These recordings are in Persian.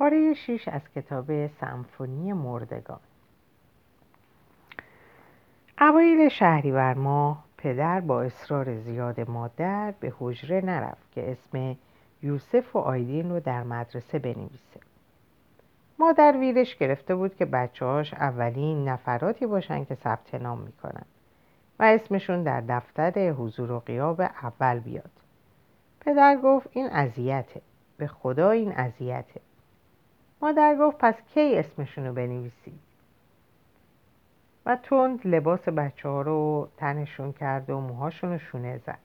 پاره شیش از کتاب سمفونی مردگان. اوایل شهریور ماه پدر با اصرار زیاد مادر به حجره نرفت که اسم یوسف و آیدین رو در مدرسه بنویسه. مادر ویرش گرفته بود که بچه هاش اولین نفراتی باشن که ثبت نام می‌کنن و اسمشون در دفتر حضور و قیاب اول بیاد. پدر گفت این اذیته. به خدا این اذیته. مادر گفت پس کی اسمشون رو بنویسی؟ و تند لباس بچه ها رو تنشون کرد و موهاشون رو شونه زد.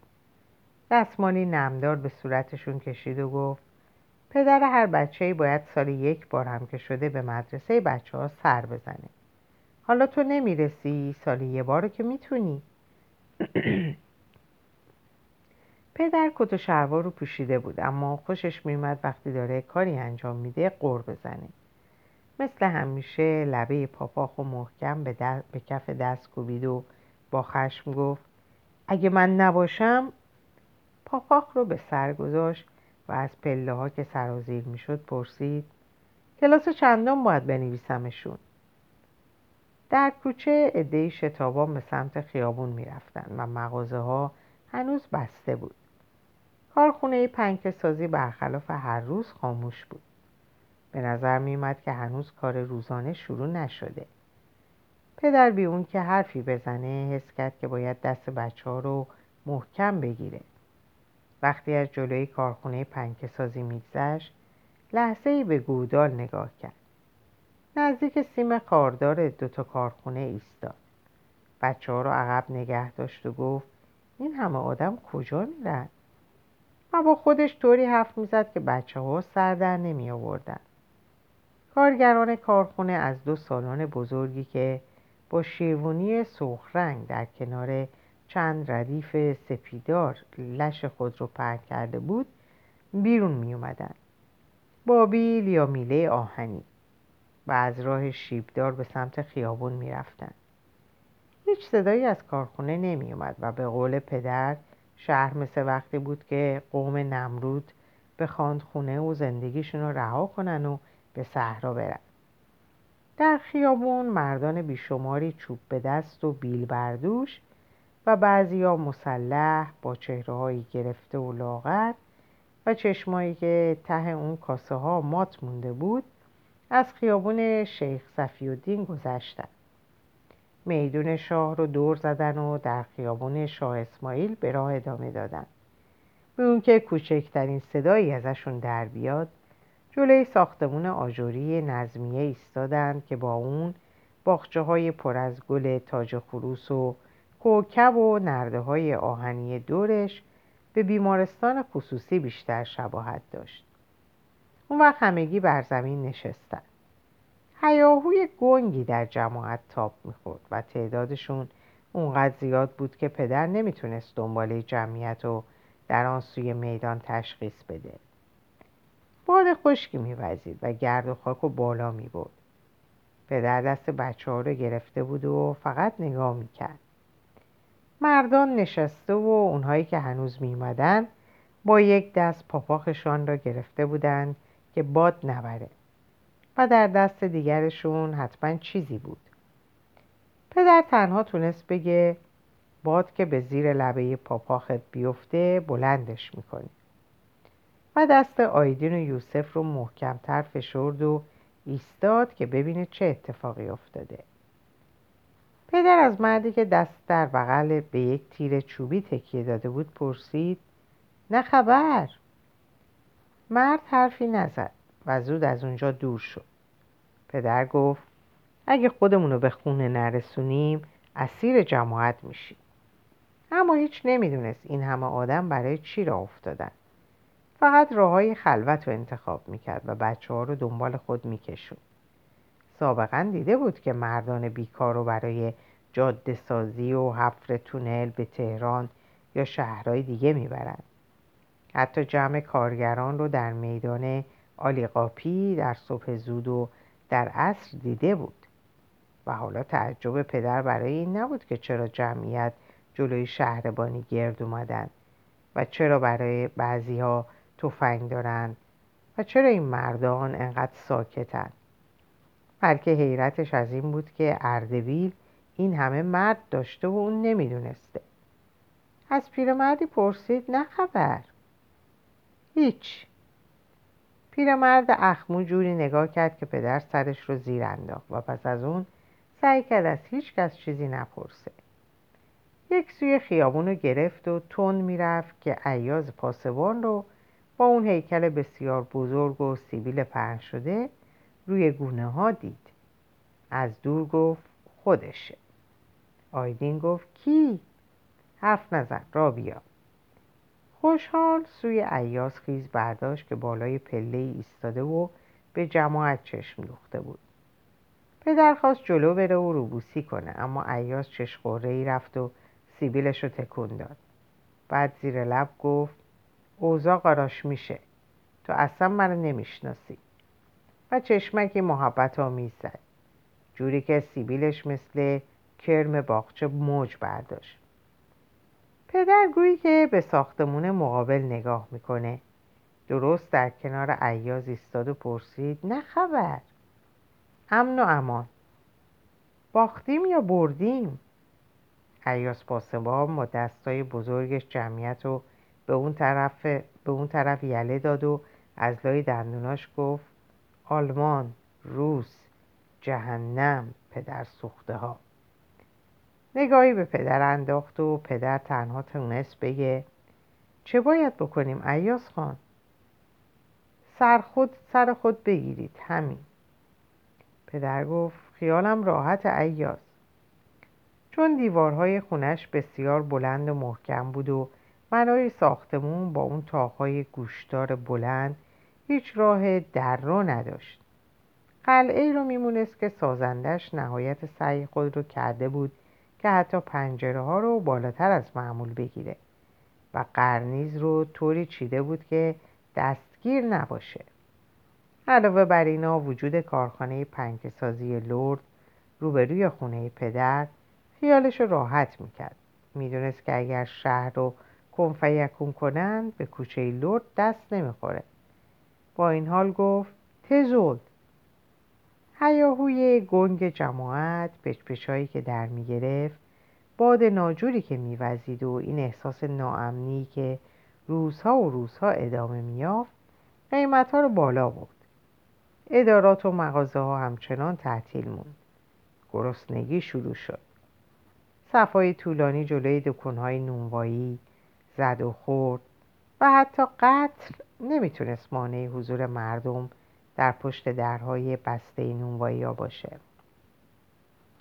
دستمالی نمدار به صورتشون کشید و گفت پدر هر بچه باید سال یک بار هم که شده به مدرسه بچه ها سر بزنه. حالا تو نمی‌رسی سال یه بار که می‌تونی. پدر کت و شلوار رو پوشیده بود اما خوشش میومد وقتی داره کاری انجام میده قور بزنه. مثل همیشه لبه پاپاخ و محکم به, به کف دست کوبید و با خشم گفت اگه من نباشم پاپاخ رو به سر گذاشت و از پله ها که سرازیر می‌شد پرسید کلاس چندم باید بنویسمشون؟ در کوچه عدهای شتابان به سمت خیابون می‌رفتند و مغازه ها هنوز بسته بود. کارخونه پنکه سازی برخلاف هر روز خاموش بود. به نظر میومد که هنوز کار روزانه شروع نشده. پدر بی اون که حرفی بزنه حس کرد که باید دست بچه ها رو محکم بگیره. وقتی از جلوی کارخونه پنکه سازی میگذشت لحظه ای به گودال نگاه کرد. نزدیک سیم خاردار دوتا کارخونه ایستاد. بچه ها رو عقب نگه داشت و گفت این همه آدم کجا میرن؟ با خودش طوری حرف می‌زد که بچه ها سر در نمی آوردن. کارگران کارخونه از دو سالن بزرگی که با شیروانی سرخ رنگ در کنار چند ردیف سپیدار لش خود رو پهن کرده بود بیرون می اومدن. با بیل یا میله آهنی و از راه شیبدار به سمت خیابون می رفتن. هیچ صدایی از کارخونه نمی اومد و به قول پدر شهر مثل وقتی بود که قوم نمرود به خونه و زندگیشون رو رها کنن و به صحرا برن. در خیابون مردان بیشماری چوب به دست و بیل بردوش و بعضیا مسلح با چهره گرفته و لاغر و چشمایی که ته اون کاسه ها مات مونده بود از خیابون شیخ صفی الدین گذشتن. میدون شاه رو دور زدن و در خیابون شاه اسماعیل به راه ادامه دادن. به اون که کوچکترین صدایی ازشون در بیاد جلوی ساختمون آجوری نظمیه ایستادند که با اون باخچه های پر از گل تاج خروس و کوکب و نرده های آهنی دورش به بیمارستان خصوصی بیشتر شباهت داشت. اون وقت همگی بر زمین نشستن. هیاهوی گنگی در جماعت تاب می‌خورد و تعدادشون اونقدر زیاد بود که پدر نمی‌تونست دنباله جمعیت و در آن سوی میدان تشخیص بده. باد خشکی میوزید و گرد و خاک و بالا می‌برد. پدر دست بچه ها رو گرفته بود و فقط نگاه می‌کرد. مردان نشسته و اونهایی که هنوز میمدن با یک دست پاپاخشان را گرفته بودند که باد نبره. و در دست دیگرشون حتما چیزی بود. پدر تنها تونست بگه باد که به زیر لبه پاپاخت بیفته بلندش می‌کنی. و دست آیدین و یوسف رو محکمتر فشرد و ایستاد که ببینه چه اتفاقی افتاده. پدر از مردی که دست در بغل به یک تیر چوبی تکیه داده بود پرسید نه خبر؟ مرد حرفی نزد. و زود از اونجا دور شد پدر گفت اگه خودمونو به خونه نرسونیم اسیر جماعت میشیم. اما هیچ نمی‌دونست این همه آدم برای چی را افتادن. فقط راه های خلوت رو انتخاب می‌کرد و بچه ها رو دنبال خود میکشون. سابقا دیده بود که مردان بیکار رو برای جاده سازی و حفر تونل به تهران یا شهرهای دیگه می‌برند حتی جمع کارگران رو در میدان آلیقاپی در صبح زود و در عصر دیده بود و حالا تعجب پدر برای این نبود که چرا جمعیت جلوی شهربانی گرد اومدن و چرا برای بعضی ها تفنگ دارن و چرا این مردان انقدر ساکتن. بلکه حیرتش از این بود که اردبیل این همه مرد داشته و اون نمی‌دونسته. از پیرمردی پرسید نه خبر؟ هیچ. پیرمرد اخمو جوری نگاه کرد که پدر سرش رو زیر انداخت و پس از اون سعی کرد از هیچ کس چیزی نپرسه. یک سوی خیابون رو گرفت و تون می‌رفت که ایاز پاسبان رو با اون هیکل بسیار بزرگ و سیبیل پهن شده روی گونه ها دید. از دور گفت خودشه. آیدین گفت کی؟ حرف نزن را بیا خوشحال سوی ایاز خیز برداشت که بالای پله ایستاده و به جماعت چشم دوخته بود. پدر خواست جلو بره و روبوسی کنه اما ایاز چشخوره ای رفت و سیبیلش رو تکون داد. بعد زیر لب گفت اوضاع قراش میشه. تو اصلا منو نمی‌شناسی. و چشمکی محبت آمیز زد. جوری که سیبیلش مثل کرم باغچه موج برداشت. پدر گویی که به ساختمون مقابل نگاه می‌کنه. درست در کنار عیاز ایستاد و پرسید نه خبر. امن و امان. باختیم یا بردیم؟ عیاز پاسبان با دستای بزرگش جمعیت رو به اون طرف, به اون طرف یله داد و از لای دندوناش گفت آلمان روس جهنم پدر سوخته ها نگاهی به پدر انداخت و پدر تنها تونست بگه چه باید بکنیم ایاز خان؟ سر خود سر خود بگیرید همین. پدر گفت خیالم راحت ایاز چون دیوارهای خونش بسیار بلند و محکم بود و بنای ساختمون با اون تاقهای گوشدار بلند هیچ راه در رو نداشت. قلعه رو میمونست که سازندش نهایت سعی خود رو کرده بود که حتی پنجره ها رو بالاتر از معمول بگیره و قرنیز رو طوری چیده بود که دستگیر نباشه. علاوه بر اینا وجود کارخانه پنکسازی لرد روبروی خونه پدر خیالش راحت می‌کرد. می‌دونست که اگر شهر رو کنفیکون کنند به کوچه لرد دست نمی‌خوره. با این حال گفت تزود. هیاهوی گنگ جماعت پچپچهایی که در می‌گرفت باد ناجوری که میوزید و این احساس ناامنی که روزها و روزها ادامه میافت قیمتها رو بالا برد. ادارات و مغازه ها همچنان تعطیل موند. گرسنگی شروع شد. صفای طولانی جلوی دکونهای نونوایی زد و خورد و حتی قتل نمی‌تونست مانع حضور مردم در پشت درهای بسته نونوایی ها باشه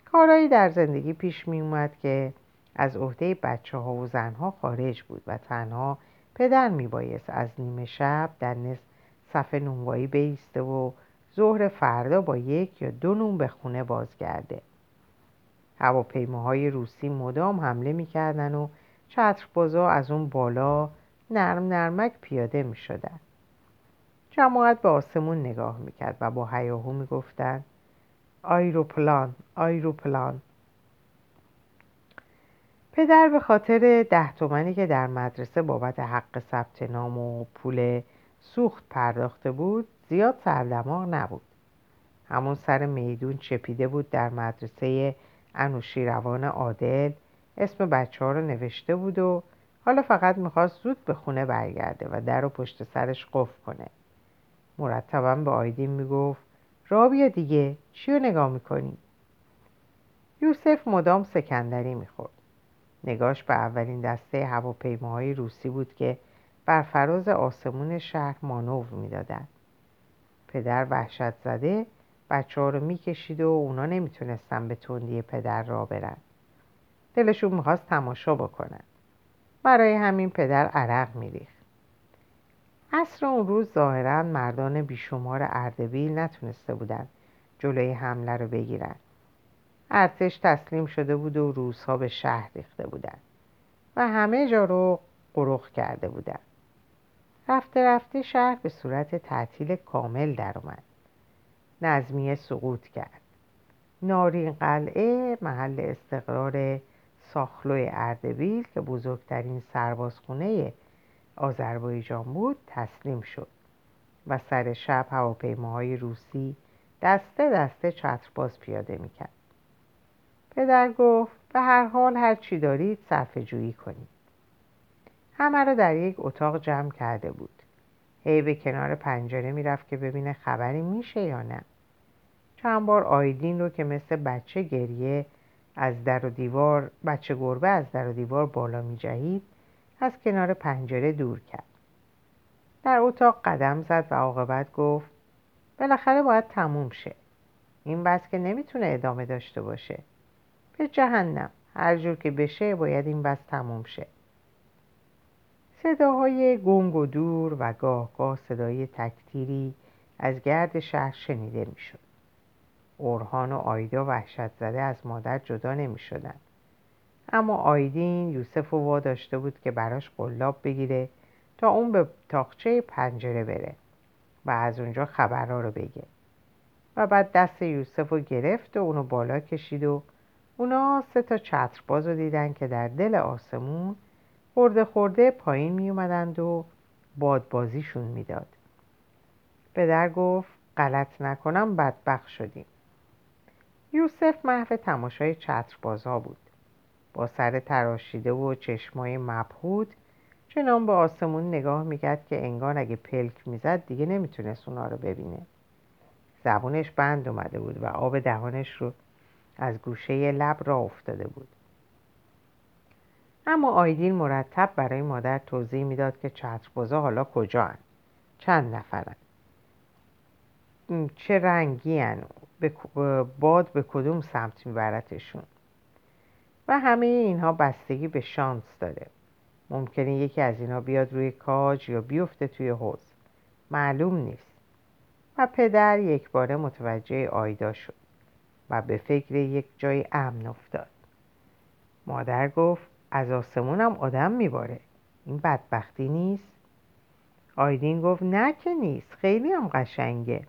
کارهایی در زندگی پیش می اومد که از عهده بچه ها و زنها خارج بود و تنها پدر می بایست از نیمه شب در نصف صف نونوایی بیسته و ظهر فردا با یک یا دو نون به خونه بازگرده هواپیماهای روسی مدام حمله می‌کردن و چتربازا از اون بالا نرم نرمک پیاده می شدن. جماعت به آسمون نگاه می‌کرد و با هیاهو می‌گفتند آیروپلان آیروپلان. پدر به خاطر ده تومنی که در مدرسه بابت حق ثبت نام و پول سوخت پرداخته بود زیاد سردماغ نبود. همون سر میدون چپیده بود در مدرسه انوشیروان عادل اسم بچه ها رو نوشته بود و حالا فقط می‌خواست زود به خونه برگرده و در رو پشت سرش قفل کنه. مرتبا به آیدین می‌گفت رابیا دیگه چی رو نگاه می‌کنی؟ یوسف مدام سکندری می‌خورد. نگاش به اولین دسته هواپیماهای روسی بود که بر فراز آسمون شهر مانور می‌دادند. پدر وحشت زده بچه ها رو می‌کشید و اونا نمی‌تونستن به تندی پدر را برن. دلشون می‌خواست تماشا بکنن. برای همین پدر عرق میریخت. عصر اون روز ظاهرا مردان بیشمار اردبیل نتونسته بودن جلوی حمله رو بگیرن. ارتش تسلیم شده بود و روزها به شهر ریخته بودن و همه جا رو قرخ کرده بودن. رفته رفته شهر به صورت تعطیل کامل در اومد. نظمیه سقوط کرد. نارین قلعه محل استقرار ساخلوی اردبیل که بزرگترین سربازخونه آذربایجان بود تسلیم شد و سر شب هواپیماهای روسی دسته دسته چترباز پیاده می‌کرد. پدر گفت به هر حال هر چی دارید صرفه جویی کنید. همه را در یک اتاق جمع کرده بود. هی به کنار پنجره می‌رفت که ببینه خبری میشه یا نه. چند بار آیدین رو که مثل بچه گریه از در و دیوار بچه گربه از در و دیوار بالا می جهید از کنار پنجره دور کرد. در اتاق قدم زد و عاقبت گفت بالاخره باید تموم شه. این بس که نمی‌تونه ادامه داشته باشه. به جهنم. هر جور که بشه باید این بس تموم شه. صداهای گنگ و دور و گاه گاه صدای تکتیری از گرد شهر شنیده می‌شد. اورهان و آیدا وحشت زده از مادر جدا نمی شدن. اما آیدین یوسف و داشته بود که براش قلاب بگیره تا اون به تاخچه پنجره بره و از اونجا خبرها رو بگه. و بعد دست یوسف رو گرفت و اونو بالا کشید و اونا سه تا چترباز رو دیدن که در دل آسمون خورده خورده پایین می اومدند و بادبازیشون می‌داد. پدر گفت غلط نکنم بدبخ شدیم. یوسف محو تماشای چتربازها بود. با سر تراشیده و چشمای مبهود چنان به آسمون نگاه می‌کرد که انگار اگه پلک می‌زد دیگه نمی‌تونست اونا رو ببینه زبونش بند اومده بود و آب دهانش رو از گوشه لب را افتاده بود اما آیدین مرتب برای مادر توضیح می‌داد که چتربازا حالا کجا هن؟ چند نفرن چه رنگی هن؟ باد به کدوم سمت میبرتشون و همه اینها بستگی به شانس داره. ممکنه یکی از اینها بیاد روی کاج یا بیفته توی حوز معلوم نیست. و پدر یک باره متوجه آیدا شد و به فکر یک جای امن افتاد. مادر گفت از آسمونم آدم میباره. این بدبختی نیست؟ آیدین گفت نه که نیست. خیلی هم قشنگه.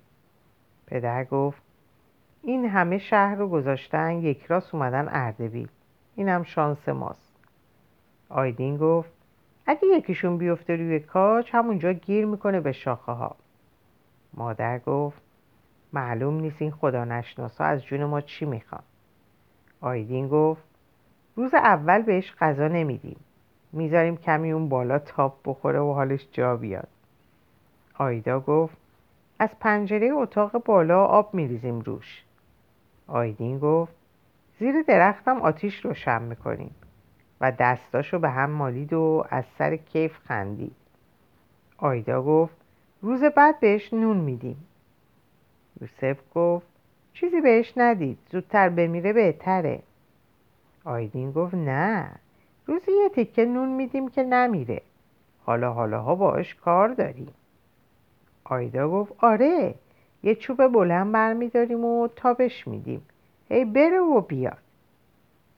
پدر گفت این همه شهر رو گذاشتن یک راست اومدن اردبیل. اینم شانس ماست. آیدین گفت اگه یکیشون بیفته روی کاج همونجا گیر می‌کنه به شاخه ها مادر گفت معلوم نیست این خدا نشناسا از جون ما چی می‌خوان. آیدین گفت روز اول بهش غذا نمیدیم. می‌ذاریم کمی اون بالا تاپ بخوره و حالش جا بیاد. آیدا گفت از پنجره اتاق بالا آب میریزیم روش. آیدین گفت زیر درختم آتیش روشن می‌کنیم و دستاشو به هم مالید و از سر کیف خندید. آیدا گفت روز بعد بهش نون میدیم. یوسف گفت چیزی بهش ندید زودتر بمیره بهتره. آیدین گفت نه روزی یه تکه نون میدیم که نمیره. حالا حالاها باش کار داریم. آیدا گفت آره یه چوب بلند برمیداریم و تابش میدیم. هی بره و بیاد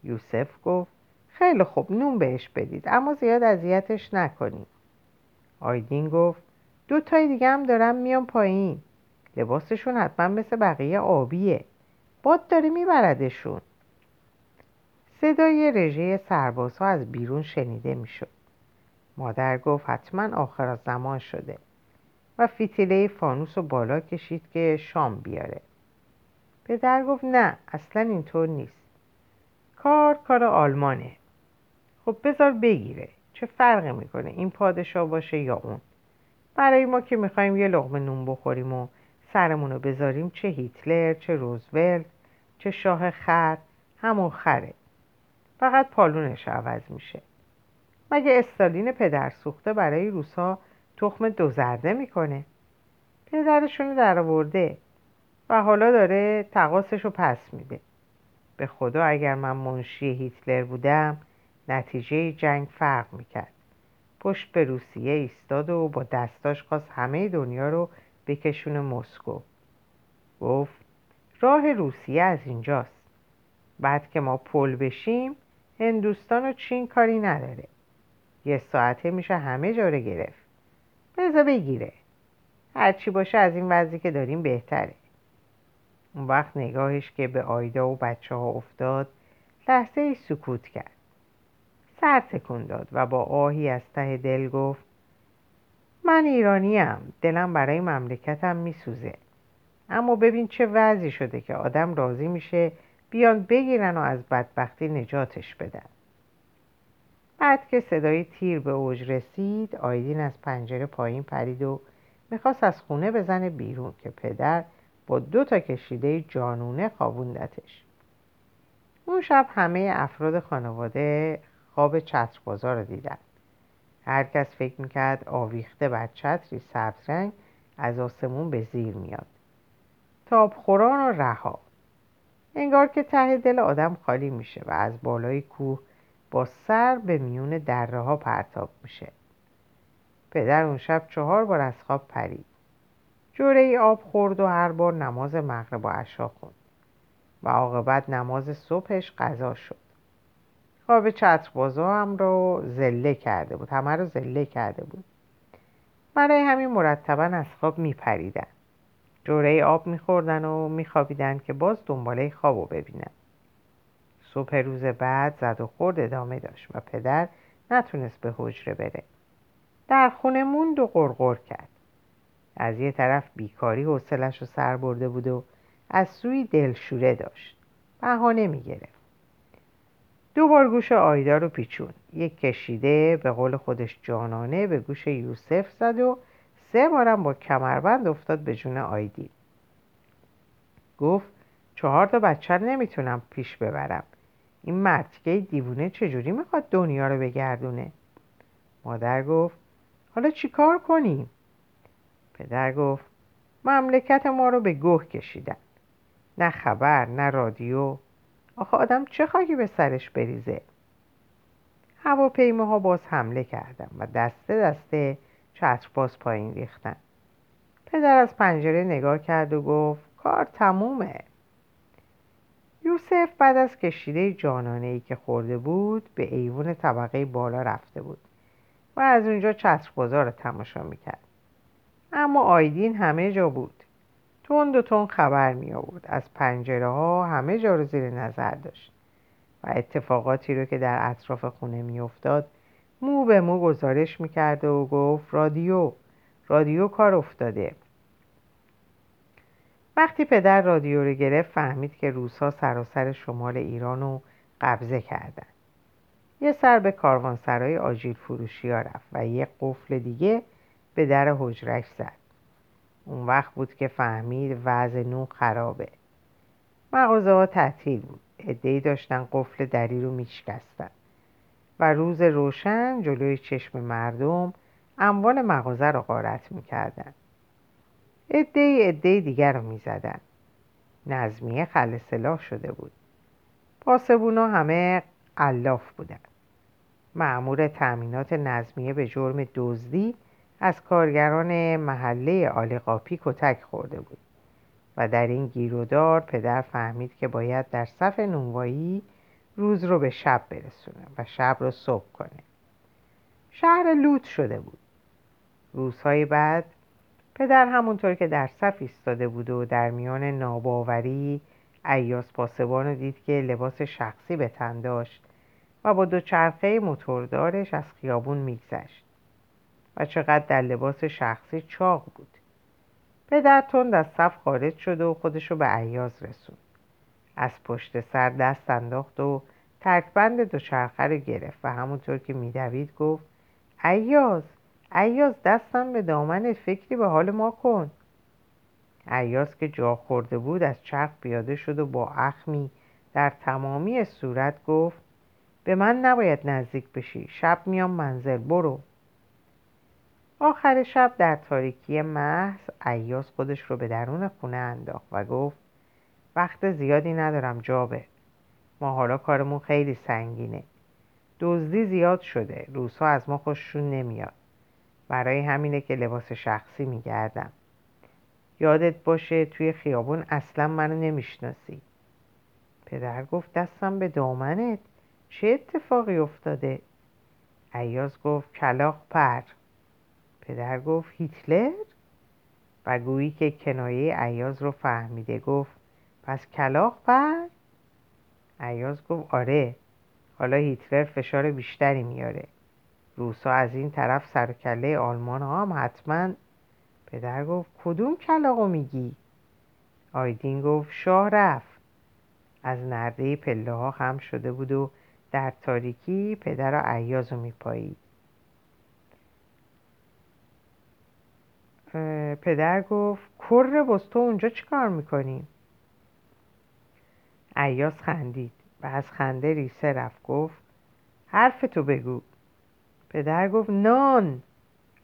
یوسف گفت خیلی خوب نون بهش بدید اما زیاد اذیتش نکنیم آیدین گفت دو تای دیگه هم دارم میام پایین. لباسشون حتما مثل بقیه آبیه. باد داره میبردشون. صدای رژه سربازها از بیرون شنیده می‌شد. مادر گفت حتما آخر زمان شده. و فیتیله فانوس رو بالا کشید که شام بیاره. پدر گفت نه اصلا اینطور نیست. کار کار آلمانه. خب بذار بگیره. چه فرقی می‌کنه؟ این پادشاه باشه یا اون؟ برای ما که می‌خوایم یه لغمه نون بخوریم و سرمون رو بذاریم چه هیتلر چه روزولت چه شاه خر همون خره. فقط پالونش عوض میشه. مگه استالین پدر سوخته برای روسا تخم دو زرده می‌کنه؟ پدرشونو در آورده و حالا داره تقاسش رو پس میده. به خدا اگر من منشی هیتلر بودم نتیجه جنگ فرق می‌کرد. پشت به روسیه ایستاد و با دستاش خواست همه دنیا رو بکشون مسکو. گفت راه روسیه از اینجاست. بعد که ما پل بشیم هندوستان و چین کاری نداره. یه ساعته میشه همه جا رو گرفت. بذار بگیره. هرچی باشه از این وضعی که داریم بهتره. اون وقت نگاهش که به آیدا و بچه ها افتاد لحظه ای سکوت کرد. سر تکون داد و با آهی از ته دل گفت من ایرانیم دلم برای مملکتم میسوزه. اما ببین چه وضعی شده که آدم راضی میشه بیان بگیرن و از بدبختی نجاتش بدن. بعد که صدای تیر به اوج رسید آیدین از پنجره پایین پرید و می‌خواست از خونه بزنه بیرون که پدر با دو تا کشیده جانونه خوابوندتش. اون شب همه افراد خانواده خواب چتربازا رو دیدن. هر کس فکر می‌کرد آویخته بر چتری سبزرنگ از آسمون به زیر میاد. تابخوران و رها. انگار که ته دل آدم خالی میشه و از بالای کوه با سر به میون دره ها پرتاب میشه. پدر اون شب چهار بار از خواب پرید. جوره ای آب خورد و هر بار نماز مغرب و عشا خوند و عاقبت نماز صبحش قضا شد. خواب چتربازا هم رو زله کرده بود همه رو زله کرده بود. برای همین مرتبا از خواب میپریدن. جوره آب میخوردن و میخوابیدن که باز دنباله خواب رو ببینن. صبح روز بعد زد و خورد ادامه داشت و پدر نتونست به حجره بره. در خونه موند و غرغر کرد. از یه طرف بیکاری حوصلش رو سر برده بود و از سوی دلشوره داشت. بهانه می‌گرفت. دو بار گوش آیدا رو پیچون یک کشیده به قول خودش جانانه به گوش یوسف زد و سه بارم با کمربند افتاد به جون آیدی. گفت چهار تا بچه نمی‌تونم پیش ببرم. این مرتکه دیوونه چجوری می‌خواد دنیا رو بگردونه؟ مادر گفت حالا چیکار کنیم؟ پدر گفت مملکت ما رو به گوه کشیدن. نه خبر نه رادیو. آخه آدم چه خاکی به سرش بریزه؟ هواپیماها باز حمله کردن و دسته دسته چتر باز پایین ریختن. پدر از پنجره نگاه کرد و گفت کار تمومه. یوسف بعد از کشیده جانانه ای که خورده بود به ایوون طبقه بالا رفته بود و از اونجا چتربازار رو تماشا می‌کرد. اما آیدین همه جا بود. تند و تون خبر می آورد. از پنجره ها همه جا رو زیر نظر داشت. و اتفاقاتی رو که در اطراف خونه می افتاد مو به مو گزارش می‌کرد و گفت رادیو رادیو کار افتاده. وقتی پدر رادیو رو گرفت فهمید که روسها سراسر شمال ایران رو قبضه کردن. یه سر به کاروانسرای آجیل فروشی ها رفت و یه قفل دیگه به در حجرش زد. اون وقت بود که فهمید وضع نو خرابه. مغازه ها تعطیل بود. ادهی داشتن قفل دری رو میشکستن. و روز روشن جلوی چشم مردم اموال مغازه رو غارت می‌کردن. ادهی ادهی دیگر رو می‌زدن. نظمیه خل سلاح شده بود. پاسبونا همه علاف بودن. معمور تأمینات نظمیه به جرم دزدی از کارگران محله آلقاپی کتک خورده بود و در این گیرودار پدر فهمید که باید در صف نونوایی روز رو به شب برسونه و شب رو صبح کنه. شهر لوت شده بود. روزهای بعد پدر همونطور که در صف ایستاده بود و در میان ناباوری ایاس پاسبان رو دید که لباس شخصی به تن داشت و با دو چرخه موتوردارش از خیابون میگذشت. و چقدر در لباس شخصی چاق بود. پدر تند از صف خارج شد و خودشو به عیاز رسوند. از پشت سر دست انداخت و ترکبند دوچرخه رو گرفت و همونطور که میدوید گفت عیاز عیاز دستم به دامن فکری به حال ما کن. عیاز که جا خورده بود از چرخ پیاده شد و با اخمی در تمامی صورت گفت به من نباید نزدیک بشی شب میام منزل برو. آخر شب در تاریکی محض عیاز خودش رو به درون خونه انداخت و گفت وقت زیادی ندارم جابه ما حالا کارمون خیلی سنگینه. دزدی زیاد شده روزها از ما خوششون نمیاد. برای همینه که لباس شخصی میگردم. یادت باشه توی خیابون اصلا منو نمی‌شناسی. پدر گفت دستم به دامنت. چه اتفاقی افتاده؟ عیاز گفت کلاق پر. پدر گفت هیتلر؟ و گویی که کنایه عیاز رو فهمیده گفت پس کلاق پر عیاز گفت آره. حالا هیتلر فشار بیشتری میاره. روسا از این طرف سرکله آلمان ها هم حتما. پدر گفت کدوم کلاقو میگی؟ آیدین گفت شاه رفت. از نرده پله ها خم شده بود و در تاریکی پدر و عیاز رو میپایید. پدر گفت کر بستو اونجا چیکار می‌کنیم؟ عیاز خندید. و از خنده ریسه رفت گفت حرف تو بگو. پدر گفت نان.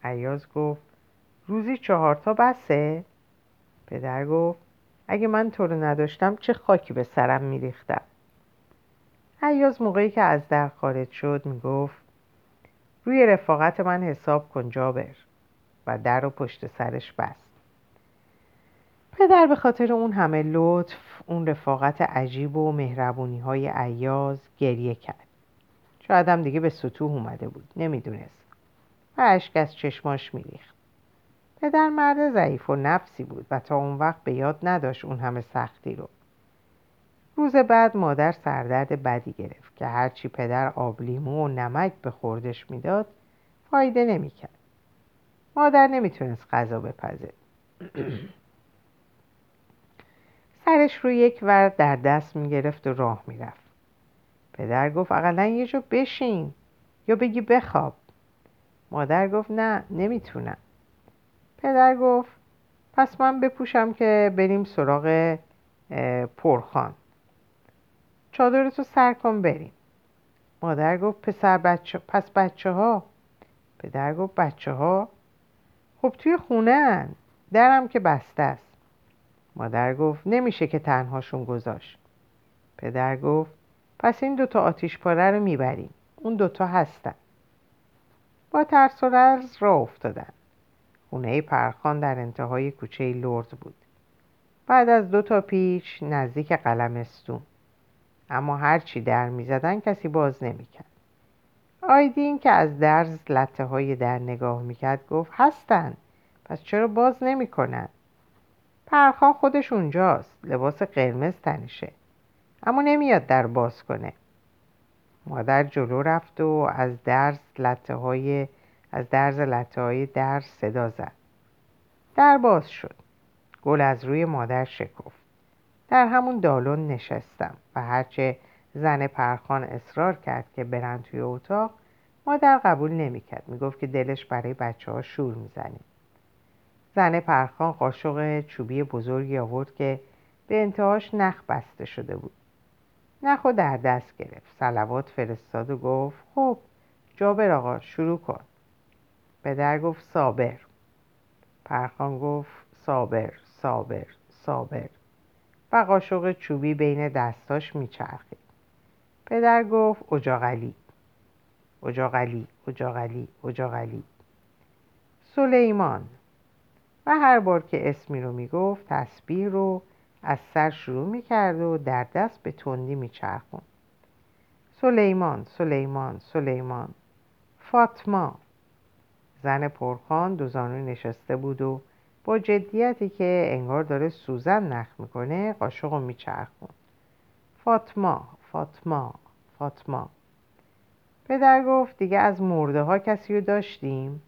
عیاز گفت روزی چهارتا بسه؟ پدر گفت اگه من تو رو نداشتم چه خاکی به سرم میریختم؟ عیاز موقعی که از در خارج شد می‌گفت روی رفاقت من حساب کن جابر. و در رو پشت سرش بست. پدر به خاطر اون همه لطف اون رفاقت عجیب و مهربونی های عیاز گریه کرد. شاید هم دیگه به سطوح اومده بود نمی‌دونست. و اشک از چشماش میریخت. پدر مرد ضعیف و نفسی بود و تا اون وقت به یاد نداشت اون همه سختی رو. روز بعد مادر سردرد بدی گرفت که هرچی پدر آبلیمو و نمک به خوردش می‌داد فایده نمی‌کرد. مادر نمی‌تونست غذا بپزه. سرش رو یک ور در دست می‌گرفت و راه می‌رفت. پدر گفت اقلا یه جا بشین یا بگی بخواب. مادر گفت نه نمی‌تونم. پدر گفت پس من بپوشم که بریم سراغ پرخان. چادرتو سر کن بریم. مادر گفت پسر بچه پس بچه ها پدر گفت بچه ها خب توی خونه هن. درم که بسته است. مادر گفت نمیشه که تنهاشون گذاشت. پدر گفت پس این دوتا آتیش پاره رو می‌بریم. اون دوتا هستن. با ترس و رز را افتادن. خونه پرخان در انتهای کوچه لرد بود. بعد از دو تا پیچ نزدیک قلمستون اما هرچی در می‌زدن کسی باز نمی‌کرد. آیدین که از درز لطه های در نگاه می‌کرد گفت هستن. پس چرا باز نمی‌کنن؟ پرخان خودش اونجاست. لباس قرمز تنشه. اما نمیاد در باز کنه. مادر جلو رفت و از درز لطه های از درز لطه های در صدا زد. در باز شد. گل از روی مادر شکفت. در همون دالون نشستم و هرچه زن پرخان اصرار کرد که برن توی اتاق مادر قبول نمی‌کرد. می‌گفت که دلش برای بچه ها شور می‌زنه. زن پرخان قاشق چوبی بزرگی آورد که به انتهاش نخ بسته شده بود. نخ در دست گرفت. سلوات فرستاد و گفت خب جابر آقا شروع کن. پدر گفت صابر. پرخان گفت صابر صابر صابر. و قاشق چوبی بین دستاش میچرخید. پدر گفت اجاقلی اجاقلی اجاقلی اجاقلی سلیمان. و هر بار که اسمی رو می‌گفت تسبیح رو از سر شروع می‌کرد و در دست به تندی میچرخون سلیمان سلیمان سلیمان. فاطما زن پرخان دو زانو نشسته بود و با جدیتی که انگار داره سوزن نخ می‌کنه قاشق رو میچرخون فاطما فاطما فاطما پدر گفت دیگه از مرده ها کسی رو داشتیم؟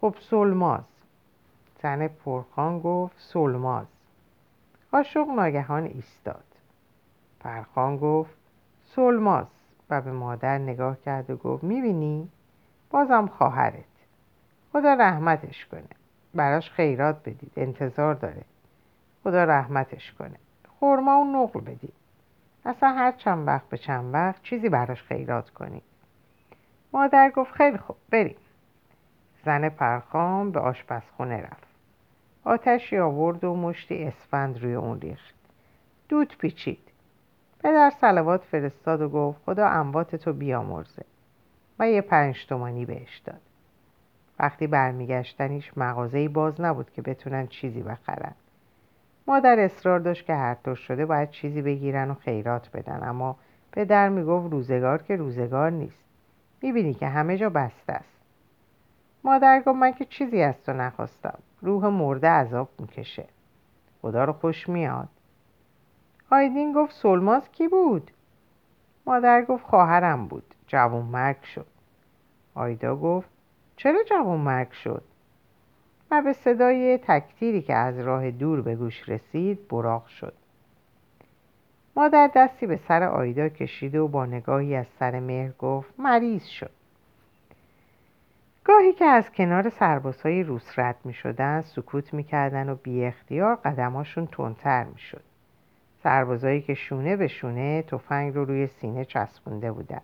خب سلماز. زن پرخان گفت سلماز. قاشق ناگهان ایستاد. پرخان گفت سلماز. و به مادر نگاه کرد و گفت می‌بینی؟ بازم خواهرت. خدا رحمتش کنه. براش خیرات بدید. انتظار داره. خدا رحمتش کنه. خورما و نقل بدید. اصلا هر چند وقت به چند وقت چیزی براش خیرات کنید مادر گفت خیلی خوب بریم. زن پرخام به آشپزخونه رفت. آتشی آورد و مشتی اسفند روی اون ریخت. دود پیچید. پدر سلوات فرستاد و گفت خدا اموات تو بیامرزه. و یه پنج تومانی بهش داد. وقتی برمیگشتنیش مغازه‌ای باز نبود که بتونن چیزی بخرن. مادر اصرار داشت که هر طور شده باید چیزی بگیرن و خیرات بدن اما پدر می‌گفت روزگار که روزگار نیست. می‌بینی که همه جا بسته است. مادر گفت من که چیزی از تو نخواستم. روح مرده عذاب می‌کشه. خدا رو خوش میاد. آیدین گفت سلماز کی بود؟ مادر گفت خواهرم بود. جوون مرگ شد. آیدا گفت چرا جوان مرگ شد؟ و به صدای تکتیری که از راه دور به گوش رسید براق شد مادر دستی به سر آیدا کشید و با نگاهی از سر مهر گفت مریض شد گاهی که از کنار سربازهای روس رد می شدن سکوت می کردن و بی اختیار قدماشون تندتر می شد. سربازایی که شونه به شونه تفنگ رو روی سینه چسبونده بودن.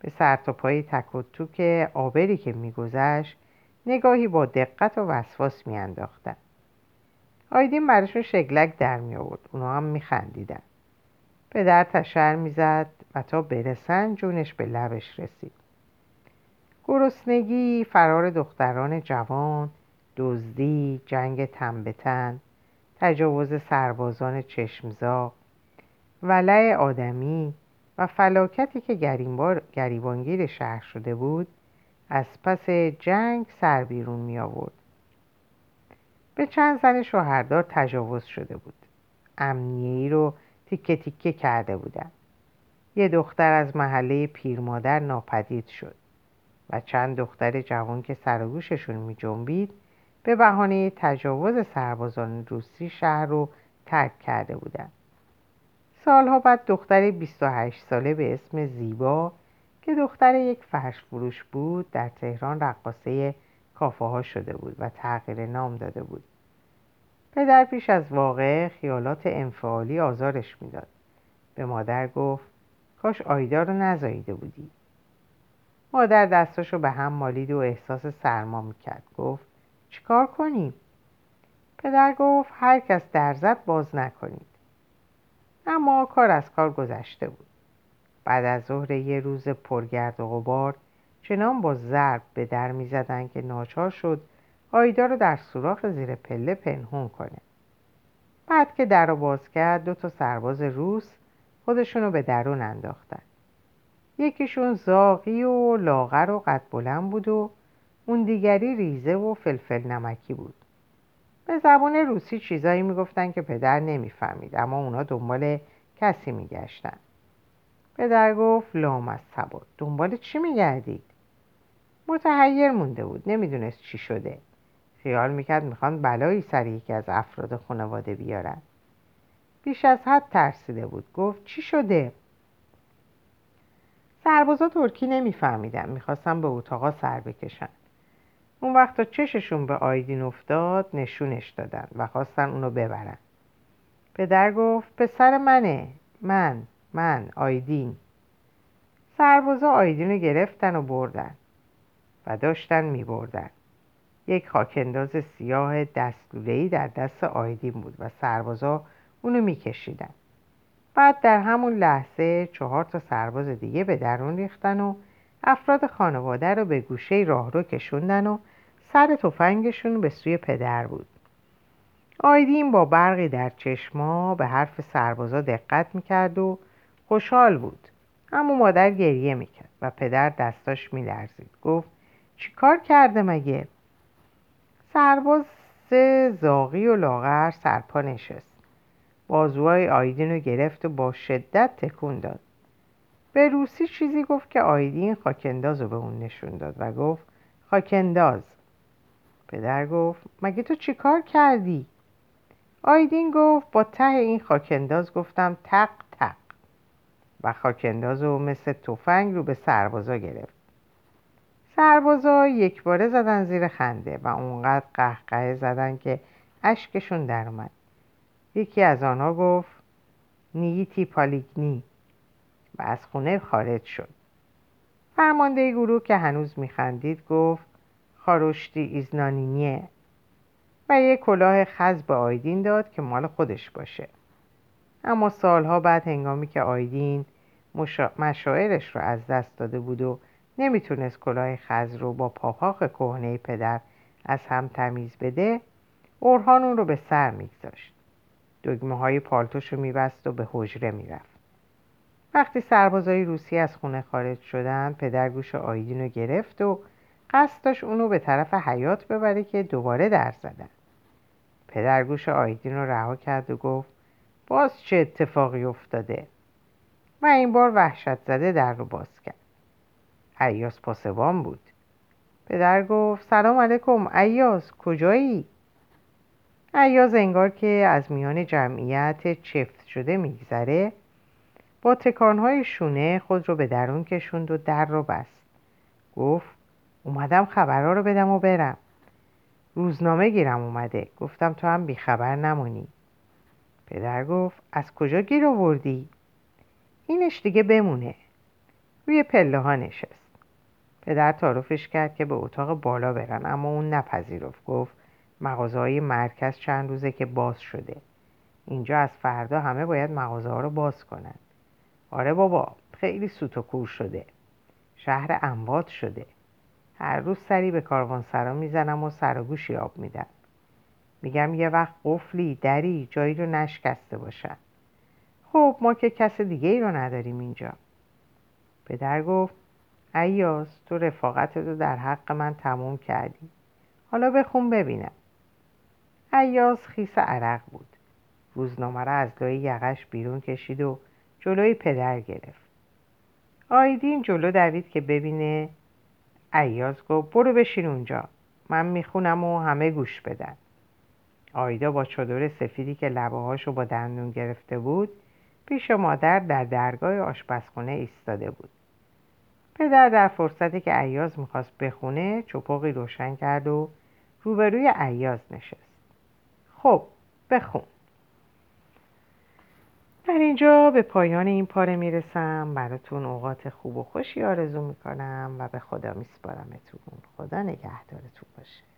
به سر تا پای تک و توک آبری که میگذشت نگاهی با دقت و وسواس میانداختن. آیدین براشون شگلک در می آورد اونا هم میخندیدن. پدر تشر می‌زد و تا برسن جونش به لبش رسید. گرسنگی فرار دختران جوان دزدی جنگ تن به تن تجاوز سربازان چشمزا ولع آدمی و فلاکتی که گریبانگیر شهر شده بود از پس جنگ سر بیرون می آورد. به چند زن شوهردار تجاوز شده بود. امنیهی رو تیکه تیکه کرده بودن. یه دختر از محله پیرمادر ناپدید شد و چند دختر جوان که سر گوششون می جنبید به بهانه تجاوز سربازان روسی شهر رو ترک کرده بودند. سالها بعد دختر 28 ساله به اسم زیبا که دختر یک فرش فروش بود در تهران رقاصه کافه ها شده بود و تغییر نام داده بود. پدر پیش از واقع خیالات انفعالی آزارش می‌داد. به مادر گفت کاش آیدا رو نزاییده بودی. مادر دستاشو به هم مالید و احساس سرما می‌کرد. گفت چیکار کنیم؟ پدر گفت هر کس در زد باز نکنید. اما کار از کار گذشته بود. بعد از ظهر یه روز پرگرد و غبار چنان با ضرب به در می‌زدن که ناچار شد آیدا رو در سوراخ زیر پله پنهون کنه. بعد که در رو باز کرد دو تا سرباز روس خودشونو به درون انداختن. یکیشون زاغی و لاغر و قد بلند بود و اون دیگری ریزه و فلفل نمکی بود. به زبان روسی چیزایی می‌گفتن که پدر نمی‌فهمید اما اونا دنبال کسی میگشتن. پدر گفت لام از سبا دنبال چی میگردید؟ متحیر مونده بود. نمی‌دونست چی شده. خیال می‌کرد می‌خوان بلایی سر یکی از افراد خانواده بیارن. بیش از حد ترسیده بود. گفت چی شده؟ سربازا ترکی نمیفهمیدن. می‌خواستن به اتاقا سر بکشن. اون وقت چششون به آیدین افتاد نشونش دادن و خواستن اونو ببرن. پدر گفت پسر منه. من. من آیدین. سربازا آیدین رو گرفتن و بردن و داشتن می بردن یک خاکنداز سیاه دستلولهی در دست آیدین بود و سربازا اونو میکشیدن. بعد در همون لحظه چهار تا سرباز دیگه به درون ریختن و افراد خانواده رو به گوشه راهرو کشوندن و سر تفنگشون به سوی پدر بود. آیدین با برقی در چشما به حرف سربازا دقت می‌کرد و خوشحال بود. اما مادر گریه می‌کرد و پدر دستاش میلرزید. گفت چی کار کرده مگه؟ سرباز زاغی و لاغر سرپا نشست. بازوهای آیدین رو گرفت و با شدت تکون داد. به روسی چیزی گفت که آیدین خاکنداز رو به اون نشون داد و گفت خاکنداز. پدر گفت مگه تو چی کار کردی؟ آیدین گفت با ته این خاکنداز گفتم تق و خاکنداز رو مثل تفنگ رو به سربازا گرفت. سربازا یک باره زدن زیر خنده و اونقدر قهقه زدن که اشکشون در اومد. یکی از آنها گفت نیتی پالیگنی و از خونه خارج شد. فرمانده گروه که هنوز میخندید گفت خاروشتی ایزنانینیه و یک کلاه خز به آیدین داد که مال خودش باشه. اما سالها بعد هنگامی که آیدین مشاعرش رو از دست داده بود و نمی‌تونست کلاه خز رو با پاهاق کهنه پدر از هم تمیز بده اورهان اون رو به سر میگذاشت. دگمه های پالتوش رو میبست و به حجره می‌رفت. وقتی سربازای روسی از خونه خارج شدن پدر گوش آیدین رو گرفت و قصد داشت اونو به طرف حیات ببره که دوباره در زدن. پدر گوش آیدین رو رها کرد و گفت باز چه اتفاقی افتاده؟ و این بار وحشت زده در رو باز کرد. ایاز پاسبان بود. پدر گفت سلام علیکم. ایاز کجایی؟ ایاز انگار که از میان جمعیت چفت شده میگذره. با تکانهای شونه خود رو به درون کشوند و در رو بست. گفت اومدم خبرها رو بدم و برم. روزنامه گیرم اومده. گفتم تو هم بیخبر نمونی. پدر گفت از کجا گیر آوردی؟ اینش دیگه بمونه. روی پله ها نشست. پدر تعارفش کرد که به اتاق بالا برن اما اون نپذیرفت. گفت مغازه مرکز چند روزه که باز شده. اینجا از فردا همه باید مغازه ها رو باز کنن. آره بابا خیلی سوت و کور شده. شهر انباد شده. هر روز سری به سرا می‌زنم و سر و گوشی آب میدم. میگم یه وقت قفلی دری جایی رو نشکسته باشن. خب ما که کس دیگه ای رو نداریم اینجا. پدر گفت ایاز تو رفاقت رو در حق من تموم کردی. حالا بخون ببینم. ایاز خیس عرق بود. روزنامه را از لای یقش بیرون کشید و جلوی پدر گرفت. آیدین جلو دوید که ببینه. ایاز گفت برو بشین اونجا. من می‌خونم و همه گوش بدن. آیدا با چادر سفیدی که لبه هاشو با دندون گرفته بود پیش مادر در درگاه آشپزخونه ایستاده بود. پدر در فرصتی که ایاز می‌خواست بخونه چپاقی روشن کرد و روبروی ایاز نشست. خب بخون. در اینجا به پایان این پاره می‌رسم. براتون اوقات خوب و خوشی آرزو می‌کنم و به خدا میسپارمتون. خدا نگهدارتون باشه.